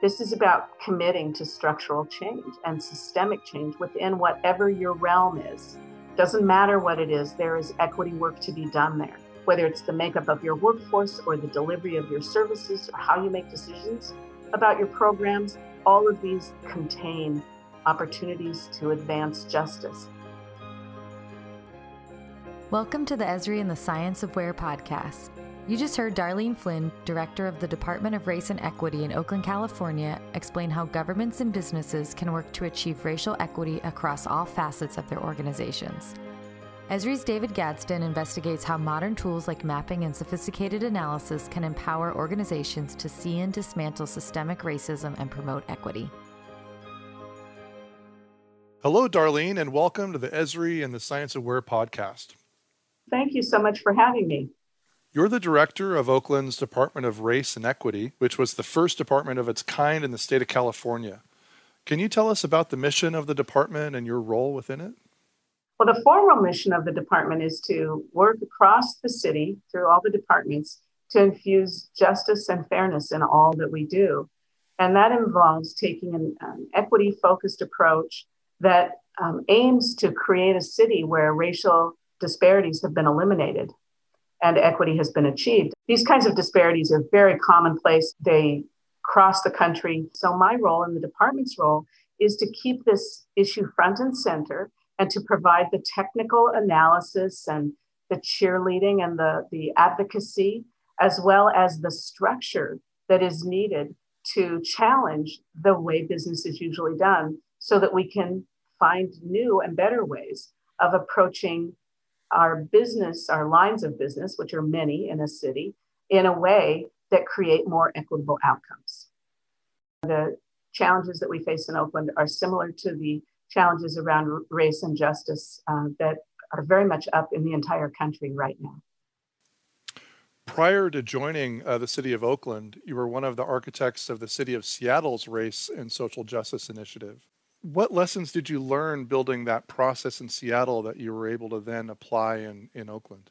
This is about committing to structural change and systemic change within whatever your realm is. Doesn't matter what it is, there is equity work to be done there. Whether it's the makeup of your workforce or the delivery of your services or how you make decisions about your programs, all of these contain opportunities to advance justice. Welcome to the Esri and the Science of Where podcast. You just heard Darlene Flynn, Director of the Department of Race and Equity in Oakland, California, explain how governments and businesses can work to achieve racial equity across all facets of their organizations. Esri's David Gadsden investigates how modern tools like mapping and sophisticated analysis can empower organizations to see and dismantle systemic racism and promote equity. Hello, Darlene, and welcome to the Esri and the Science of Where podcast. Thank you so much for having me. You're the director of Oakland's Department of Race and Equity, which was the first department of its kind in the state of California. Can you tell us about the mission of the department and your role within it? Well, the formal mission of the department is to work across the city through all the departments to infuse justice and fairness in all that we do. And that involves taking an, an equity focused approach that um, aims to create a city where racial disparities have been eliminated and equity has been achieved. These kinds of disparities are very commonplace. They cross the country. So, my role and the department's role is to keep this issue front and center and to provide the technical analysis and the cheerleading and the, the advocacy, as well as the structure that is needed to challenge the way business is usually done so that we can find new and better ways of approaching our business, our lines of business, which are many in a city, in a way that create more equitable outcomes. The challenges that we face in Oakland are similar to the challenges around race and justice uh, that are very much up in the entire country right now. Prior to joining uh, the city of Oakland, you were one of the architects of the city of Seattle's Race and Social Justice Initiative what lessons did you learn building that process in Seattle that you were able to then apply in, in Oakland?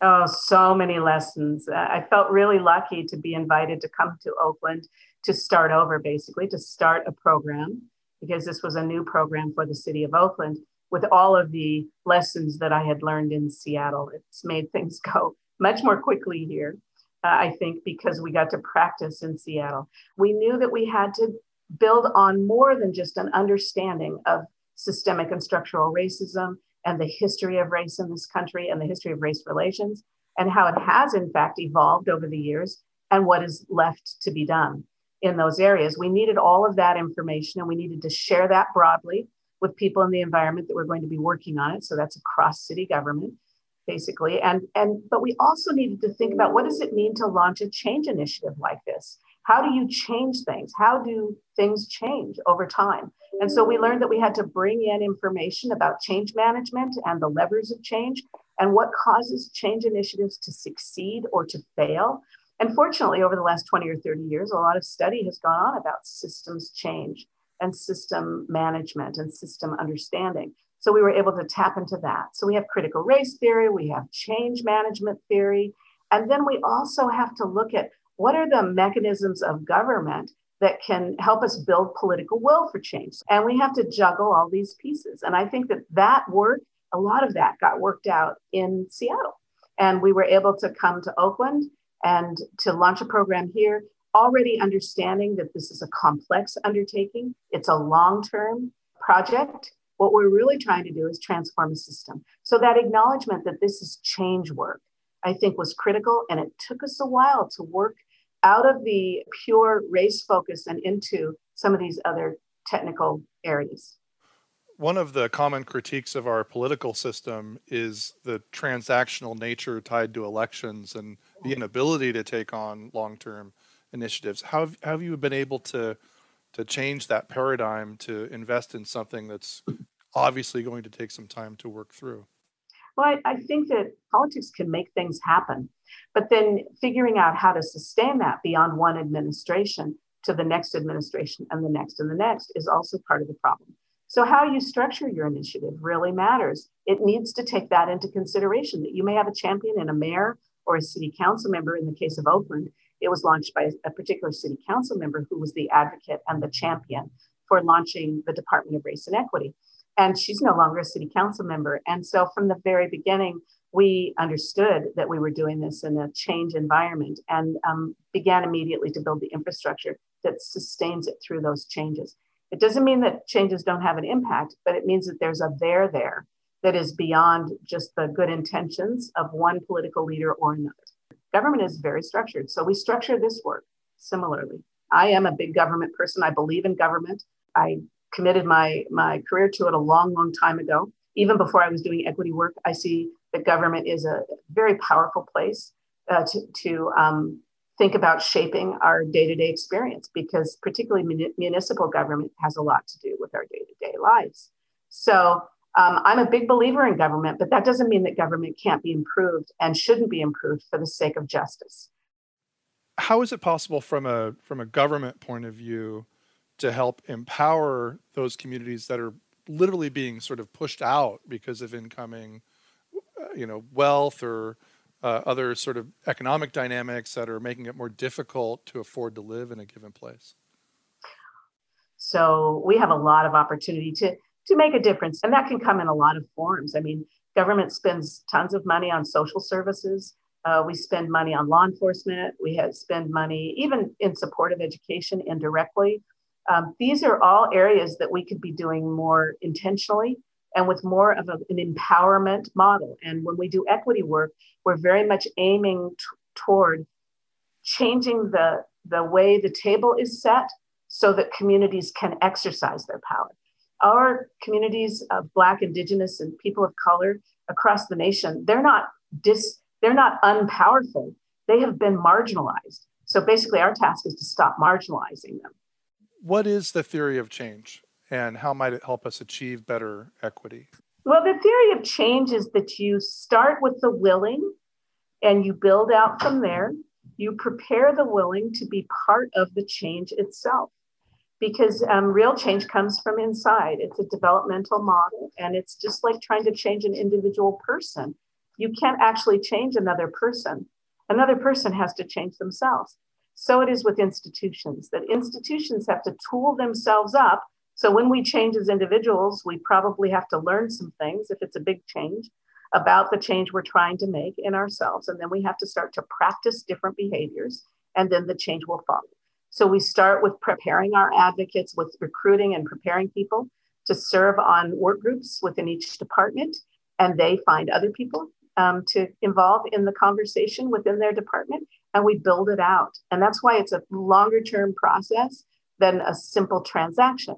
Oh, so many lessons. I felt really lucky to be invited to come to Oakland to start over, basically, to start a program, because this was a new program for the city of Oakland with all of the lessons that I had learned in Seattle. It's made things go much more quickly here, uh, I think, because we got to practice in Seattle. We knew that we had to build on more than just an understanding of systemic and structural racism and the history of race in this country and the history of race relations and how it has in fact evolved over the years and what is left to be done in those areas. We needed all of that information and we needed to share that broadly with people in the environment that were going to be working on it. So that's across city government basically and and but we also needed to think about what does it mean to launch a change initiative like this how do you change things? How do things change over time? And so we learned that we had to bring in information about change management and the levers of change and what causes change initiatives to succeed or to fail. And fortunately, over the last 20 or 30 years, a lot of study has gone on about systems change and system management and system understanding. So we were able to tap into that. So we have critical race theory, we have change management theory, and then we also have to look at what are the mechanisms of government that can help us build political will for change? And we have to juggle all these pieces. And I think that that work, a lot of that got worked out in Seattle. And we were able to come to Oakland and to launch a program here, already understanding that this is a complex undertaking, it's a long term project. What we're really trying to do is transform a system. So, that acknowledgement that this is change work, I think was critical. And it took us a while to work out of the pure race focus and into some of these other technical areas. One of the common critiques of our political system is the transactional nature tied to elections and the mm-hmm. inability to take on long term initiatives. How have, how have you been able to, to change that paradigm to invest in something that's obviously going to take some time to work through? Well, I, I think that politics can make things happen. But then figuring out how to sustain that beyond one administration to the next administration and the next and the next is also part of the problem. So, how you structure your initiative really matters. It needs to take that into consideration that you may have a champion and a mayor or a city council member in the case of Oakland it was launched by a particular city council member who was the advocate and the champion for launching the Department of Race and Equity. And she's no longer a city council member. And so from the very beginning, we understood that we were doing this in a change environment and um, began immediately to build the infrastructure that sustains it through those changes. It doesn't mean that changes don't have an impact, but it means that there's a there there that is beyond just the good intentions of one political leader or another. Government is very structured. So we structure this work similarly. I am a big government person. I believe in government. I committed my, my career to it a long, long time ago. Even before I was doing equity work, I see that government is a very powerful place uh, to, to um, think about shaping our day-to-day experience because particularly mun- municipal government has a lot to do with our day-to-day lives so um, i'm a big believer in government but that doesn't mean that government can't be improved and shouldn't be improved for the sake of justice how is it possible from a from a government point of view to help empower those communities that are literally being sort of pushed out because of incoming uh, you know wealth or uh, other sort of economic dynamics that are making it more difficult to afford to live in a given place? So we have a lot of opportunity to to make a difference, and that can come in a lot of forms. I mean, government spends tons of money on social services. Uh, we spend money on law enforcement. We have spend money even in support of education indirectly. Um, these are all areas that we could be doing more intentionally and with more of a, an empowerment model. And when we do equity work, we're very much aiming t- toward changing the, the way the table is set so that communities can exercise their power. Our communities of Black, Indigenous, and people of color across the nation, they're not dis, they're not unpowerful. They have been marginalized. So basically, our task is to stop marginalizing them. What is the theory of change? and how might it help us achieve better equity? Well, the theory of change is that you start with the willing and you build out from there. You prepare the willing to be part of the change itself because um, real change comes from inside. It's a developmental model, and it's just like trying to change an individual person. You can't actually change another person, another person has to change themselves. So it is with institutions that institutions have to tool themselves up so when we change as individuals, we probably have to learn some things if it's a big change about the change we're trying to make in ourselves. And then we have to start to practice different behaviors, and then the change will follow. So we start with preparing our advocates, with recruiting and preparing people to serve on work groups within each department, and they find other people um, to involve in the conversation within their department, and we build it out. And that's why it's a longer term process than a simple transaction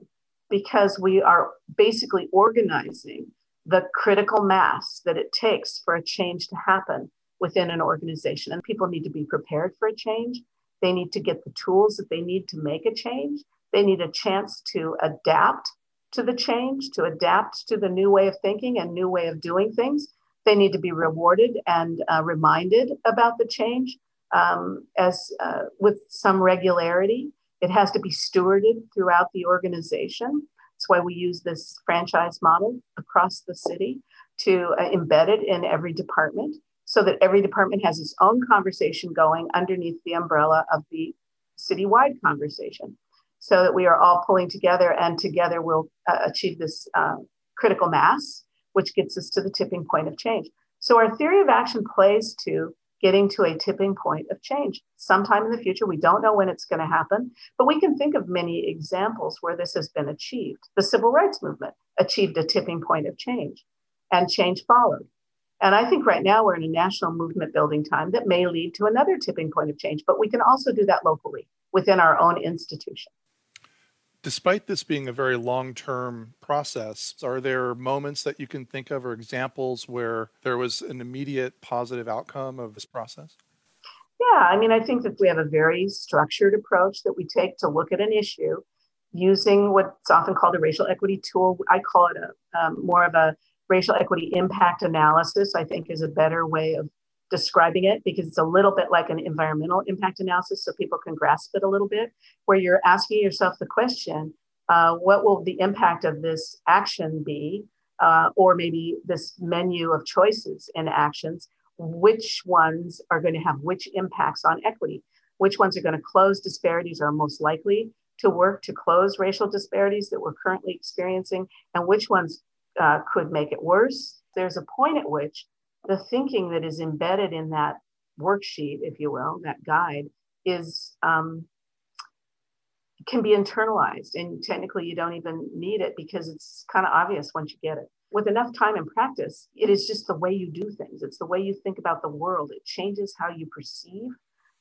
because we are basically organizing the critical mass that it takes for a change to happen within an organization. And people need to be prepared for a change. They need to get the tools that they need to make a change. They need a chance to adapt to the change, to adapt to the new way of thinking and new way of doing things. They need to be rewarded and uh, reminded about the change um, as uh, with some regularity. It has to be stewarded throughout the organization. That's why we use this franchise model across the city to uh, embed it in every department so that every department has its own conversation going underneath the umbrella of the citywide conversation so that we are all pulling together and together we'll uh, achieve this uh, critical mass, which gets us to the tipping point of change. So our theory of action plays to getting to a tipping point of change sometime in the future. We don't know when it's going to happen, but we can think of many examples where this has been achieved. The civil rights movement achieved a tipping point of change, and change followed. And I think right now we're in a national movement building time that may lead to another tipping point of change, but we can also do that locally within our own institution despite this being a very long term process, are there moments that you can think of or examples where there was an immediate positive outcome of this process? Yeah, I mean, I think that we have a very structured approach that we take to look at an issue using what's often called a racial equity tool. I call it a um, more of a racial equity impact analysis, I think is a better way of describing it because it's a little bit like an environmental impact analysis so people can grasp it a little bit where you're asking yourself the question uh, what will the impact of this action be uh, or maybe this menu of choices and actions which ones are going to have which impacts on equity which ones are going to close disparities are most likely to work to close racial disparities that we're currently experiencing, and which ones uh, could make it worse. There's a point at which the thinking that is embedded in that worksheet, if you will, that guide, is um, can be internalized, and technically you don't even need it because it's kind of obvious once you get it. With enough time and practice, it is just the way you do things. It's the way you think about the world. It changes how you perceive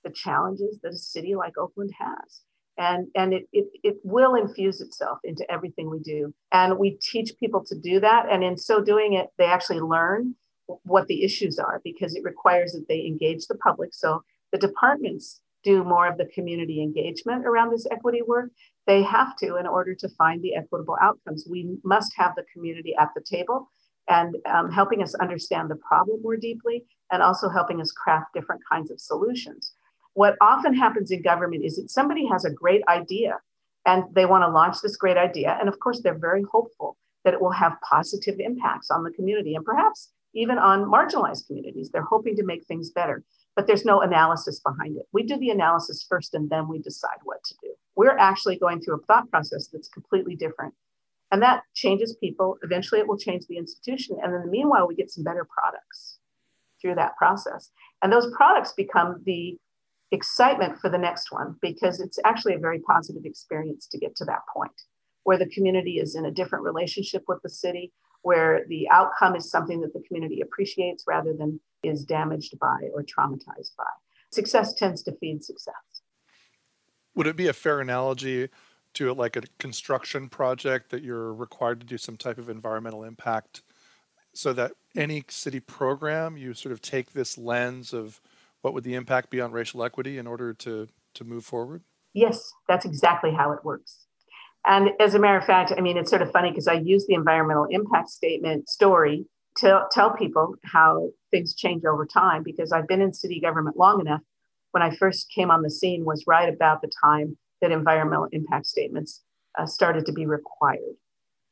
the challenges that a city like Oakland has and and it, it it will infuse itself into everything we do and we teach people to do that and in so doing it they actually learn what the issues are because it requires that they engage the public. So the departments do more of the community engagement around this equity work. They have to in order to find the equitable outcomes. We must have the community at the table and um, helping us understand the problem more deeply and also helping us craft different kinds of solutions. What often happens in government is that somebody has a great idea and they want to launch this great idea. And of course, they're very hopeful that it will have positive impacts on the community. And perhaps even on marginalized communities. They're hoping to make things better, but there's no analysis behind it. We do the analysis first and then we decide what to do. We're actually going through a thought process that's completely different. And that changes people. Eventually, it will change the institution. And in the meanwhile, we get some better products through that process. And those products become the excitement for the next one because it's actually a very positive experience to get to that point where the community is in a different relationship with the city, where the outcome is something that the community appreciates rather than is damaged by or traumatized by. Success tends to feed success. Would it be a fair analogy to it like a construction project that you're required to do some type of environmental impact so that any city program you sort of take this lens of what would the impact be on racial equity in order to to move forward? Yes, that's exactly how it works. And as a matter of fact, I mean, it's sort of funny because I use the environmental impact statement story to tell people how things change over time because I've been in city government long enough. When I first came on the scene was right about the time that environmental impact statements uh, started to be required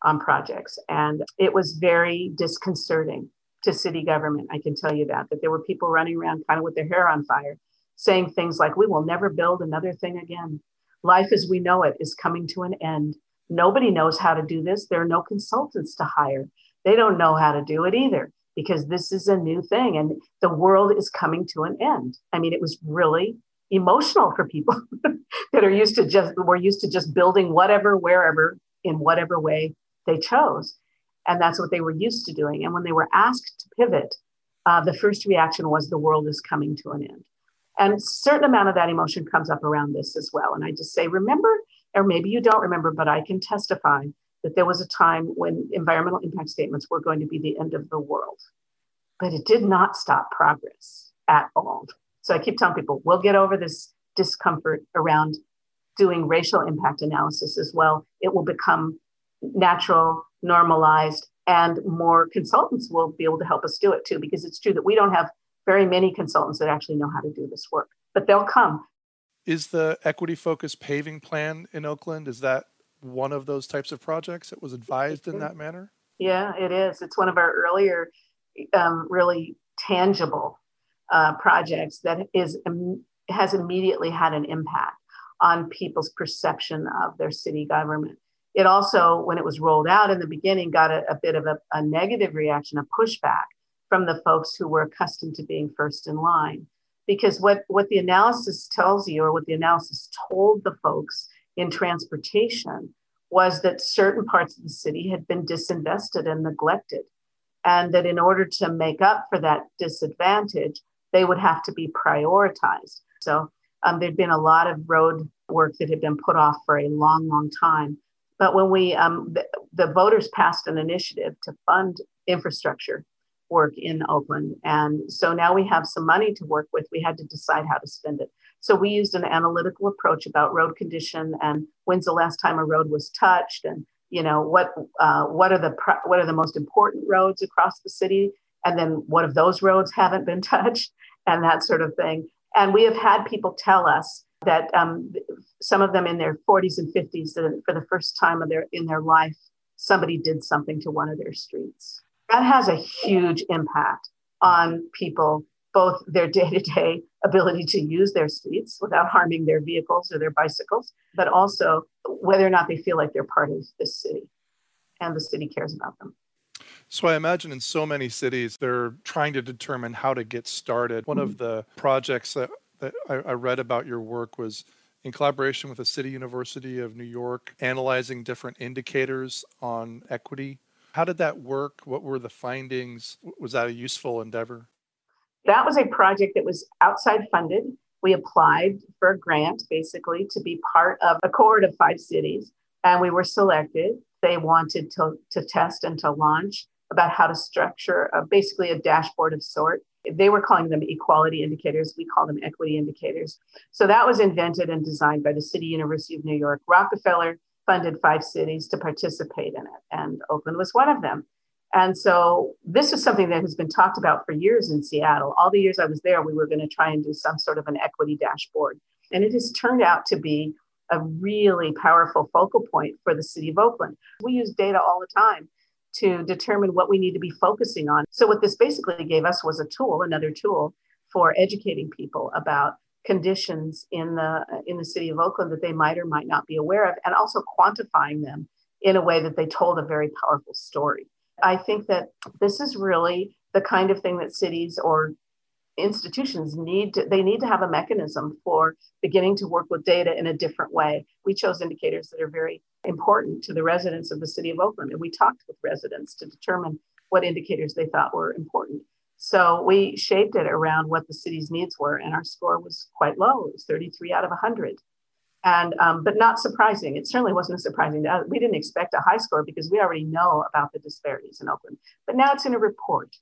on projects. And it was very disconcerting to city government. I can tell you that, that there were people running around kind of with their hair on fire saying things like, we will never build another thing again. Life as we know it is coming to an end. Nobody knows how to do this. There are no consultants to hire. They don't know how to do it either because this is a new thing and the world is coming to an end. I mean, it was really emotional for people that are used to just, were used to just building whatever, wherever, in whatever way they chose. And that's what they were used to doing. And when they were asked to pivot, uh, the first reaction was the world is coming to an end. And a certain amount of that emotion comes up around this as well. And I just say, remember, or maybe you don't remember, but I can testify that there was a time when environmental impact statements were going to be the end of the world. But it did not stop progress at all. So I keep telling people, we'll get over this discomfort around doing racial impact analysis as well. It will become natural, normalized, and more consultants will be able to help us do it too, because it's true that we don't have very many consultants that actually know how to do this work, but they'll come. Is the equity focused paving plan in Oakland, is that one of those types of projects that was advised in that manner? Yeah, it is. It's one of our earlier, um, really tangible uh, projects that is um, has immediately had an impact on people's perception of their city government. It also, when it was rolled out in the beginning, got a, a bit of a, a negative reaction, a pushback from the folks who were accustomed to being first in line. Because what, what the analysis tells you, or what the analysis told the folks in transportation, was that certain parts of the city had been disinvested and neglected. And that in order to make up for that disadvantage, they would have to be prioritized. So um, there'd been a lot of road work that had been put off for a long, long time. But when we, um, the, the, voters passed an initiative to fund infrastructure work in Oakland. And so now we have some money to work with. We had to decide how to spend it. So we used an analytical approach about road condition and when's the last time a road was touched and you know what uh, what are the what are the most important roads across the city and then what if those roads haven't been touched and that sort of thing and we have had people tell us that um, some of them in their 40s and 50s that for the first time of their in their life somebody did something to one of their streets that has a huge impact on people both their day to day ability to use their streets without harming their vehicles or their bicycles, but also whether or not they feel like they're part of this city and the city cares about them. So I imagine in so many cities, they're trying to determine how to get started. One mm-hmm. of the projects that, that I, I read about your work was in collaboration with the City University of New York, analyzing different indicators on equity. How did that work? What were the findings? Was that a useful endeavor? That was a project that was outside funded. We applied for a grant basically to be part of a cohort of five cities, and we were selected. They wanted to, to test and to launch about how to structure a, basically a dashboard of sort. They were calling them equality indicators. We call them equity indicators. So that was invented and designed by the City University of New York. Rockefeller funded five cities to participate in it, and Oakland was one of them. And so this is something that has been talked about for years in Seattle. All the years I was there, we were going to try and do some sort of an equity dashboard. And it has turned out to be a really powerful focal point for the city of Oakland. We use data all the time to determine what we need to be focusing on. So, what this basically gave us was a tool, another tool for educating people about conditions in the uh, in the city of Oakland that they might or might not be aware of and also quantifying them in a way that they told a very powerful story. I think that this is really the kind of thing that cities or institutions need to, they need to have a mechanism for beginning to work with data in a different way. We chose indicators that are very important to the residents of the city of Oakland, and we talked with residents to determine what indicators they thought were important. So we shaped it around what the city's needs were, and our score was quite low. It was 33 out of 100 and um, but not surprising. It certainly wasn't surprising. We didn't expect a high score because we already know about the disparities in Oakland. But now it's in a report,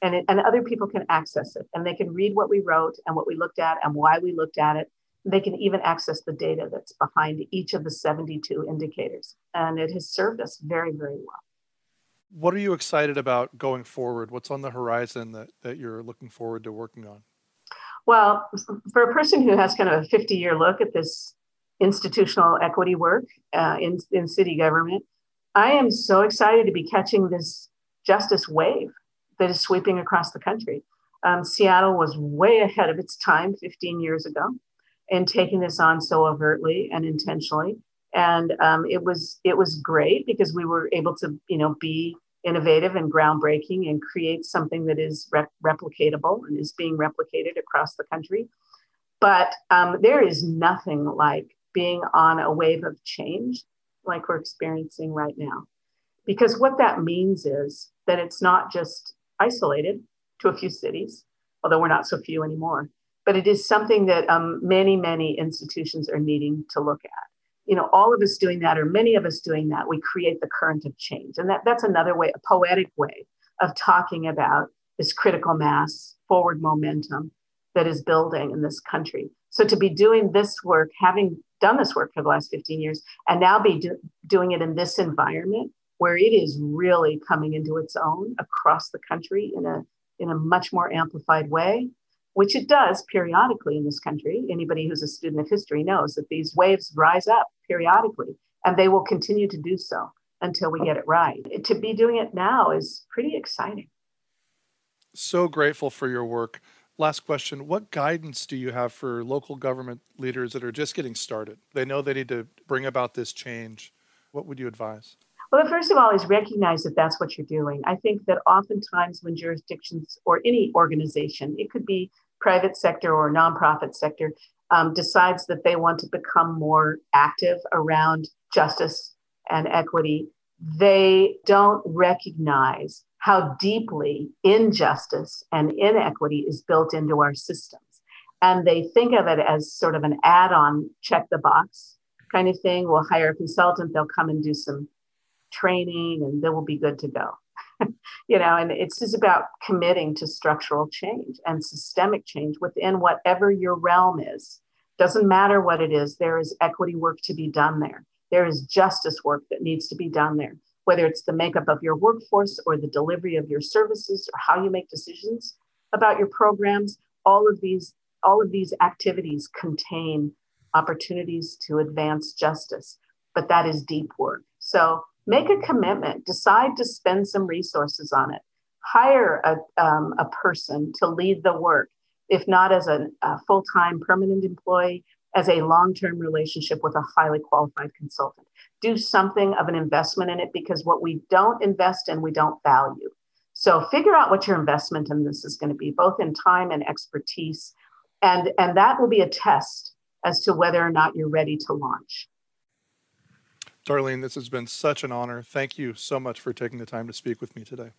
and it, and other people can access it, and they can read what we wrote and what we looked at and why we looked at it. They can even access the data that's behind each of the 72 indicators, and it has served us very, very well. What are you excited about going forward? What's on the horizon that, that you're looking forward to working on? Well, for a person who has kind of a 50 year look at this institutional equity work uh, in, in city government. I am so excited to be catching this justice wave that is sweeping across the country. Um, Seattle was way ahead of its time 15 years ago in taking this on so overtly and intentionally. And um, it was it was great because we were able to you know be innovative and groundbreaking and create something that is rep- replicatable and is being replicated across the country. But um, there is nothing like being on a wave of change like we're experiencing right now. Because what that means is that it's not just isolated to a few cities, although we're not so few anymore, but it is something that um, many, many institutions are needing to look at. You know, all of us doing that, or many of us doing that, we create the current of change. And that, that's another way, a poetic way of talking about this critical mass, forward momentum that is building in this country. So to be doing this work, having done this work for the last 15 years, and now be do, doing it in this environment where it is really coming into its own across the country in a in a much more amplified way, which it does periodically in this country. Anybody who's a student of history knows that these waves rise up periodically, and they will continue to do so until we get it right. To be doing it now is pretty exciting. So grateful for your work last question what guidance do you have for local government leaders that are just getting started they know they need to bring about this change what would you advise well first of all is recognize that that's what you're doing i think that oftentimes when jurisdictions or any organization it could be private sector or nonprofit sector um, decides that they want to become more active around justice and equity they don't recognize how deeply injustice and inequity is built into our systems. And they think of it as sort of an add on, check the box kind of thing. We'll hire a consultant, they'll come and do some training, and they will be good to go. you know, and it's just about committing to structural change and systemic change within whatever your realm is. Doesn't matter what it is, there is equity work to be done there. There is justice work that needs to be done there whether it's the makeup of your workforce or the delivery of your services or how you make decisions about your programs all of these all of these activities contain opportunities to advance justice but that is deep work so make a commitment decide to spend some resources on it hire a, um, a person to lead the work if not as a, a full time permanent employee, as a long term relationship with a highly qualified consultant. Do something of an investment in it because what we don't invest in, we don't value. So figure out what your investment in this is going to be, both in time and expertise. And, and that will be a test as to whether or not you're ready to launch. Darlene, this has been such an honor. Thank you so much for taking the time to speak with me today.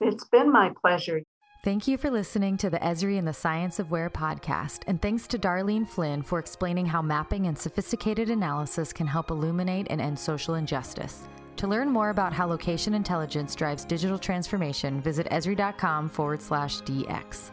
It's been my pleasure. Thank you for listening to the Esri and the Science of Where podcast, and thanks to Darlene Flynn for explaining how mapping and sophisticated analysis can help illuminate and end social injustice. To learn more about how location intelligence drives digital transformation, visit esri.com forward slash DX.